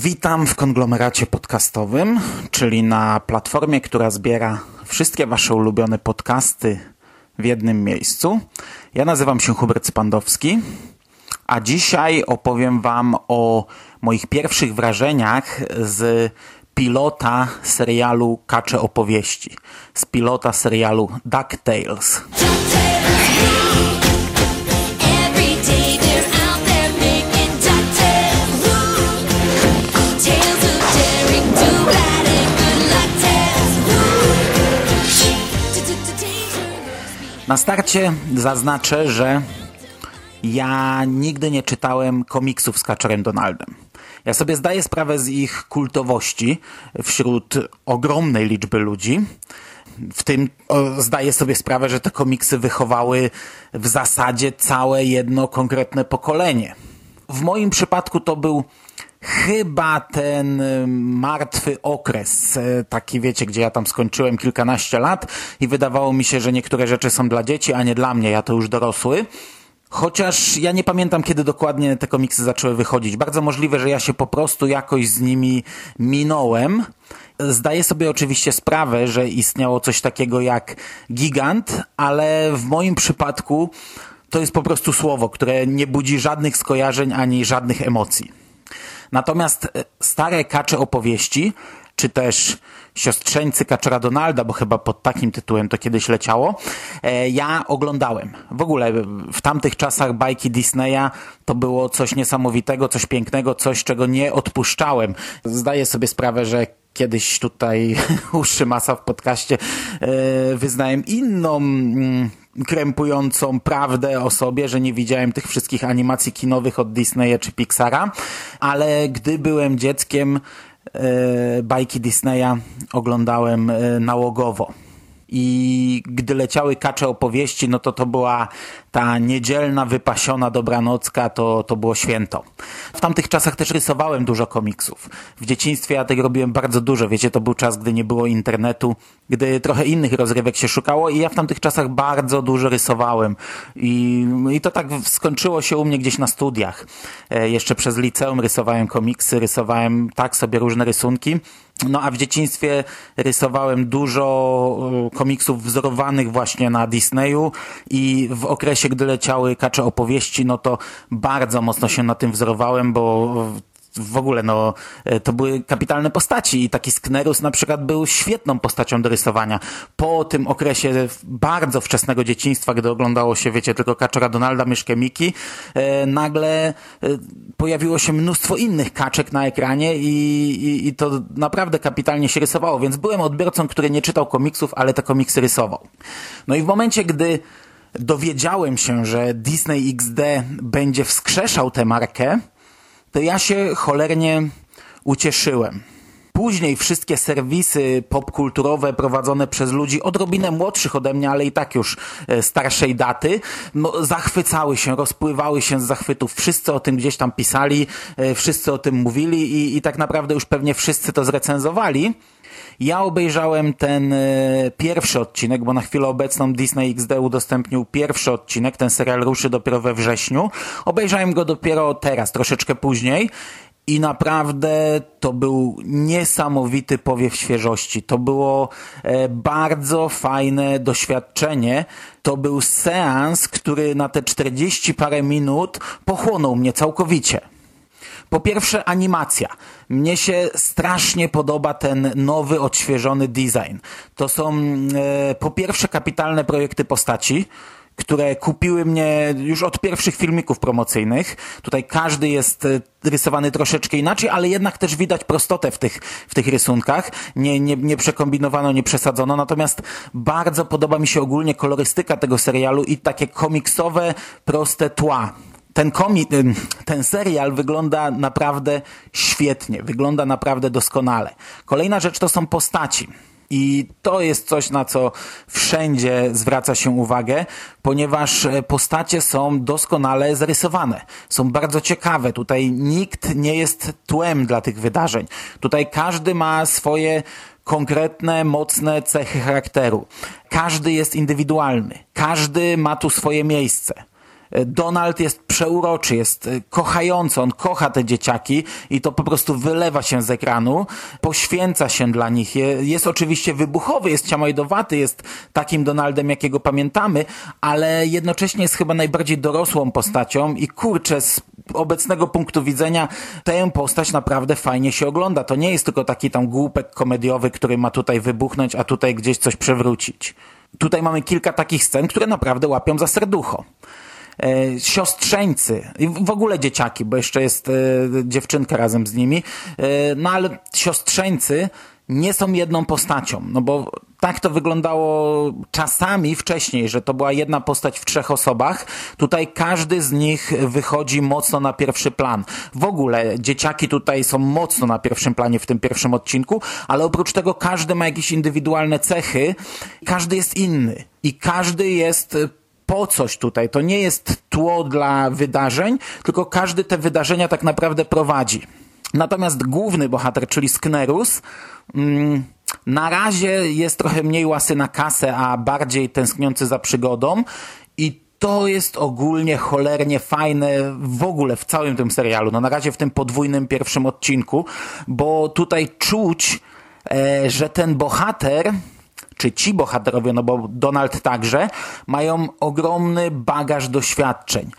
Witam w konglomeracie podcastowym, czyli na platformie, która zbiera wszystkie Wasze ulubione podcasty w jednym miejscu. Ja nazywam się Hubert Spandowski, a dzisiaj opowiem Wam o moich pierwszych wrażeniach z pilota serialu Kacze Opowieści, z pilota serialu DuckTales. Na starcie zaznaczę, że ja nigdy nie czytałem komiksów z Kaczorem Donaldem. Ja sobie zdaję sprawę z ich kultowości wśród ogromnej liczby ludzi. W tym zdaję sobie sprawę, że te komiksy wychowały w zasadzie całe jedno konkretne pokolenie. W moim przypadku to był chyba ten y, martwy okres, y, taki wiecie, gdzie ja tam skończyłem kilkanaście lat i wydawało mi się, że niektóre rzeczy są dla dzieci, a nie dla mnie, ja to już dorosły. Chociaż ja nie pamiętam, kiedy dokładnie te komiksy zaczęły wychodzić. Bardzo możliwe, że ja się po prostu jakoś z nimi minąłem. Zdaję sobie oczywiście sprawę, że istniało coś takiego jak gigant, ale w moim przypadku to jest po prostu słowo, które nie budzi żadnych skojarzeń ani żadnych emocji. Natomiast e, stare kacze opowieści, czy też siostrzeńcy kaczora Donalda, bo chyba pod takim tytułem to kiedyś leciało, e, ja oglądałem. W ogóle w tamtych czasach bajki Disneya to było coś niesamowitego, coś pięknego, coś, czego nie odpuszczałem. Zdaję sobie sprawę, że kiedyś tutaj u Szymasa w podcaście e, wyznałem inną mm, krępującą prawdę o sobie, że nie widziałem tych wszystkich animacji kinowych od Disneya czy Pixara, ale gdy byłem dzieckiem, e, bajki Disneya oglądałem e, nałogowo. I gdy leciały kacze opowieści, no to to była ta niedzielna, wypasiona dobranocka, to, to było święto. W tamtych czasach też rysowałem dużo komiksów. W dzieciństwie ja tego robiłem bardzo dużo. Wiecie, to był czas, gdy nie było internetu, gdy trochę innych rozrywek się szukało i ja w tamtych czasach bardzo dużo rysowałem. I, i to tak skończyło się u mnie gdzieś na studiach. E, jeszcze przez liceum rysowałem komiksy, rysowałem tak sobie różne rysunki. No a w dzieciństwie rysowałem dużo e, komiksów wzorowanych właśnie na Disneyu i w okresie, gdy leciały kacze opowieści, no to bardzo mocno się na tym wzorowałem, bo w ogóle no, e, to były kapitalne postaci i taki Sknerus na przykład był świetną postacią do rysowania. Po tym okresie bardzo wczesnego dzieciństwa, gdy oglądało się, wiecie, tylko Kaczora Donalda, Myszkę Miki, e, nagle e, pojawiło się mnóstwo innych kaczek na ekranie i, i, i to naprawdę kapitalnie się rysowało, więc byłem odbiorcą, który nie czytał komiksów, ale te komiksy rysował. No i w momencie, gdy dowiedziałem się, że Disney XD będzie wskrzeszał tę markę, to ja się cholernie ucieszyłem. Później wszystkie serwisy popkulturowe prowadzone przez ludzi odrobinę młodszych ode mnie, ale i tak już e, starszej daty, no, zachwycały się, rozpływały się z zachwytów. Wszyscy o tym gdzieś tam pisali, e, wszyscy o tym mówili i, i tak naprawdę już pewnie wszyscy to zrecenzowali. Ja obejrzałem ten e, pierwszy odcinek, bo na chwilę obecną Disney XD udostępnił pierwszy odcinek, ten serial ruszy dopiero we wrześniu. Obejrzałem go dopiero teraz, troszeczkę później. I naprawdę to był niesamowity powiew świeżości. To było e, bardzo fajne doświadczenie. To był seans, który na te 40 parę minut pochłonął mnie całkowicie. Po pierwsze animacja. Mnie się strasznie podoba ten nowy, odświeżony design. To są e, po pierwsze kapitalne projekty postaci, które kupiły mnie już od pierwszych filmików promocyjnych. Tutaj każdy jest e, rysowany troszeczkę inaczej, ale jednak też widać prostotę w tych, w tych rysunkach. Nie, nie, nie przekombinowano, nie przesadzono. Natomiast bardzo podoba mi się ogólnie kolorystyka tego serialu i takie komiksowe, proste tła ten, komi, ten serial wygląda naprawdę świetnie, wygląda naprawdę doskonale. Kolejna rzecz to są postaci. I to jest coś, na co wszędzie zwraca się uwagę, ponieważ e, postacie są doskonale zarysowane. Są bardzo ciekawe. Tutaj nikt nie jest tłem dla tych wydarzeń. Tutaj każdy ma swoje konkretne, mocne cechy charakteru. Każdy jest indywidualny. Każdy ma tu swoje miejsce. Donald jest przeuroczy, jest e, kochający, on kocha te dzieciaki i to po prostu wylewa się z ekranu, poświęca się dla nich. Jest oczywiście wybuchowy, jest ciamajdowaty, jest takim Donaldem, jakiego pamiętamy, ale jednocześnie jest chyba najbardziej dorosłą postacią i kurczę, z obecnego punktu widzenia tę postać naprawdę fajnie się ogląda. To nie jest tylko taki tam głupek komediowy, który ma tutaj wybuchnąć, a tutaj gdzieś coś przewrócić. Tutaj mamy kilka takich scen, które naprawdę łapią za serducho e, siostrzeńcy i w ogóle dzieciaki, bo jeszcze jest e, dziewczynka razem z nimi, e, no ale siostrzeńcy nie są jedną postacią, no bo tak to wyglądało czasami wcześniej, że to była jedna postać w trzech osobach. Tutaj każdy z nich wychodzi mocno na pierwszy plan. W ogóle dzieciaki tutaj są mocno na pierwszym planie w tym pierwszym odcinku, ale oprócz tego każdy ma jakieś indywidualne cechy, każdy jest inny i każdy jest po coś tutaj. To nie jest tło dla wydarzeń, tylko każdy te wydarzenia tak naprawdę prowadzi. Natomiast główny bohater, czyli Sknerus, mm, na razie jest trochę mniej łasy na kasę, a bardziej tęskniący za przygodą i to jest ogólnie cholernie fajne w ogóle w całym tym serialu. No na razie w tym podwójnym pierwszym odcinku, bo tutaj czuć, e, że ten bohater czy ci bohaterowie, no bo Donald także, mają ogromny bagaż doświadczeń.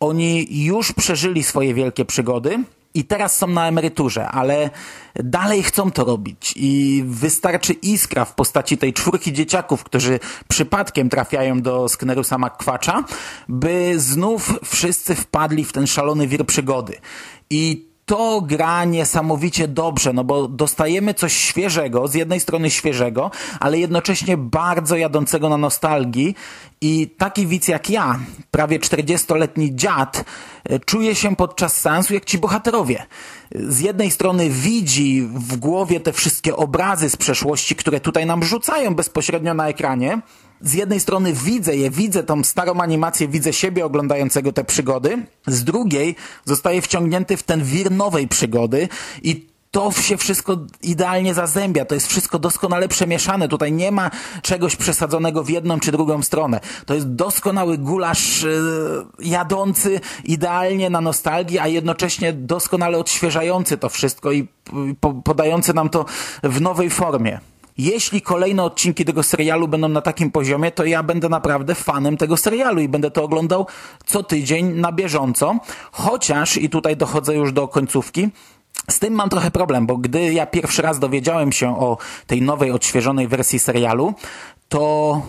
Oni już przeżyli swoje wielkie przygody i teraz są na emeryturze, ale dalej chcą to robić i wystarczy iskra w postaci tej czwórki dzieciaków, którzy przypadkiem trafiają do Sknerusa McQuacza, by znów wszyscy wpadli w ten szalony wir przygody. I to gra niesamowicie dobrze, no bo dostajemy coś świeżego, z jednej strony świeżego, ale jednocześnie bardzo jadącego na nostalgii i taki widz jak ja, prawie 40-letni dziad, e, czuje się podczas seansu jak ci bohaterowie. Z jednej strony widzi w głowie te wszystkie obrazy z przeszłości, które tutaj nam rzucają bezpośrednio na ekranie, z jednej strony widzę je, widzę tą starą animację, widzę siebie oglądającego te przygody, z drugiej zostaję wciągnięty w ten wir nowej przygody i to się wszystko idealnie zazębia, to jest wszystko doskonale przemieszane, tutaj nie ma czegoś przesadzonego w jedną czy drugą stronę. To jest doskonały gulasz yy, jadący idealnie na nostalgię, a jednocześnie doskonale odświeżający to wszystko i po, podający nam to w nowej formie. Jeśli kolejne odcinki tego serialu będą na takim poziomie, to ja będę naprawdę fanem tego serialu i będę to oglądał co tydzień na bieżąco. Chociaż, i tutaj dochodzę już do końcówki, z tym mam trochę problem, bo gdy ja pierwszy raz dowiedziałem się o tej nowej, odświeżonej wersji serialu, to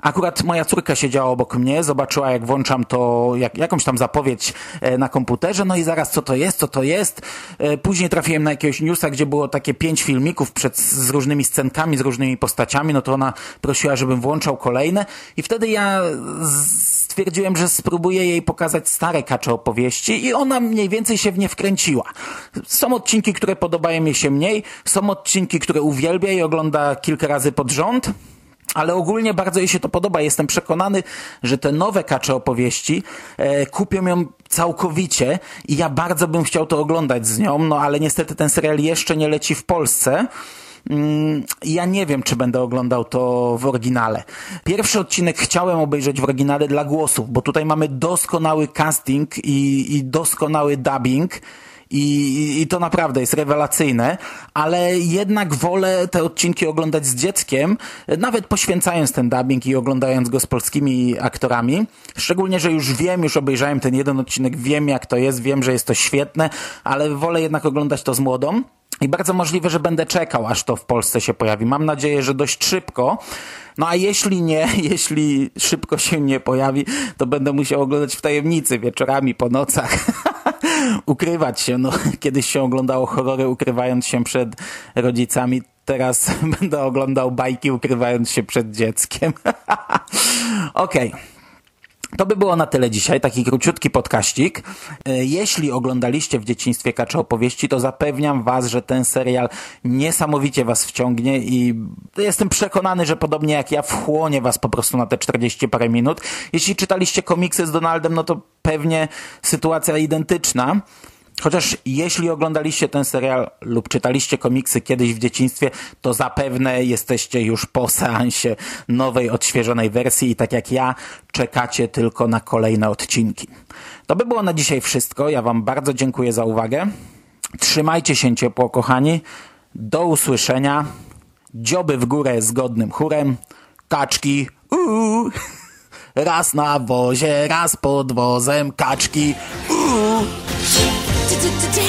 Akurat moja córka siedziała obok mnie, zobaczyła jak włączam to, jak, jakąś tam zapowiedź e, na komputerze, no i zaraz co to jest, co to jest. E, później trafiłem na jakiegoś newsa, gdzie było takie pięć filmików przed, z różnymi scenkami, z różnymi postaciami, no to ona prosiła, żebym włączał kolejne i wtedy ja stwierdziłem, że spróbuję jej pokazać stare kacze opowieści i ona mniej więcej się w nie wkręciła. Są odcinki, które podobają mi się mniej, są odcinki, które uwielbia i ogląda kilka razy pod rząd, ale ogólnie bardzo jej się to podoba. Jestem przekonany, że te nowe kacze opowieści e, kupią ją całkowicie i ja bardzo bym chciał to oglądać z nią, no ale niestety ten serial jeszcze nie leci w Polsce. Mm, Ja nie wiem, czy będę oglądał to w oryginale. Pierwszy odcinek chciałem obejrzeć w oryginale dla głosów, bo tutaj mamy doskonały casting i, i doskonały dubbing. I, I to naprawdę jest rewelacyjne, ale jednak wolę te odcinki oglądać z dzieckiem, nawet poświęcając ten dubbing i oglądając go z polskimi aktorami. Szczególnie, że już wiem, już obejrzałem ten jeden odcinek, wiem jak to jest, wiem, że jest to świetne, ale wolę jednak oglądać to z młodą. I bardzo możliwe, że będę czekał, aż to w Polsce się pojawi. Mam nadzieję, że dość szybko. No a jeśli nie, jeśli szybko się nie pojawi, to będę musiał oglądać w tajemnicy wieczorami, po nocach. Ukrywać się. No, kiedyś się oglądało horrory ukrywając się przed rodzicami. Teraz będę oglądał bajki ukrywając się przed dzieckiem. Okej. Okay. To by było na tyle dzisiaj, taki króciutki podkaścik. E, Jeśli oglądaliście w dzieciństwie Kacze Opowieści, to zapewniam was, że ten serial niesamowicie was wciągnie i jestem przekonany, że podobnie jak ja wchłonie was po prostu na te 40 parę minut. Jeśli czytaliście komiksy z Donaldem, no to pewnie sytuacja identyczna. Chociaż jeśli oglądaliście ten serial lub czytaliście komiksy kiedyś w dzieciństwie, to zapewne jesteście już po seansie nowej, odświeżonej wersji i tak jak ja, czekacie tylko na kolejne odcinki. To by było na dzisiaj wszystko. Ja Wam bardzo dziękuję za uwagę. Trzymajcie się ciepło, kochani. Do usłyszenia. Dzioby w górę zgodnym chórem. Kaczki. Uuu. Raz na wozie, raz pod wozem. Kaczki. Uuu. Doo doo doo doo.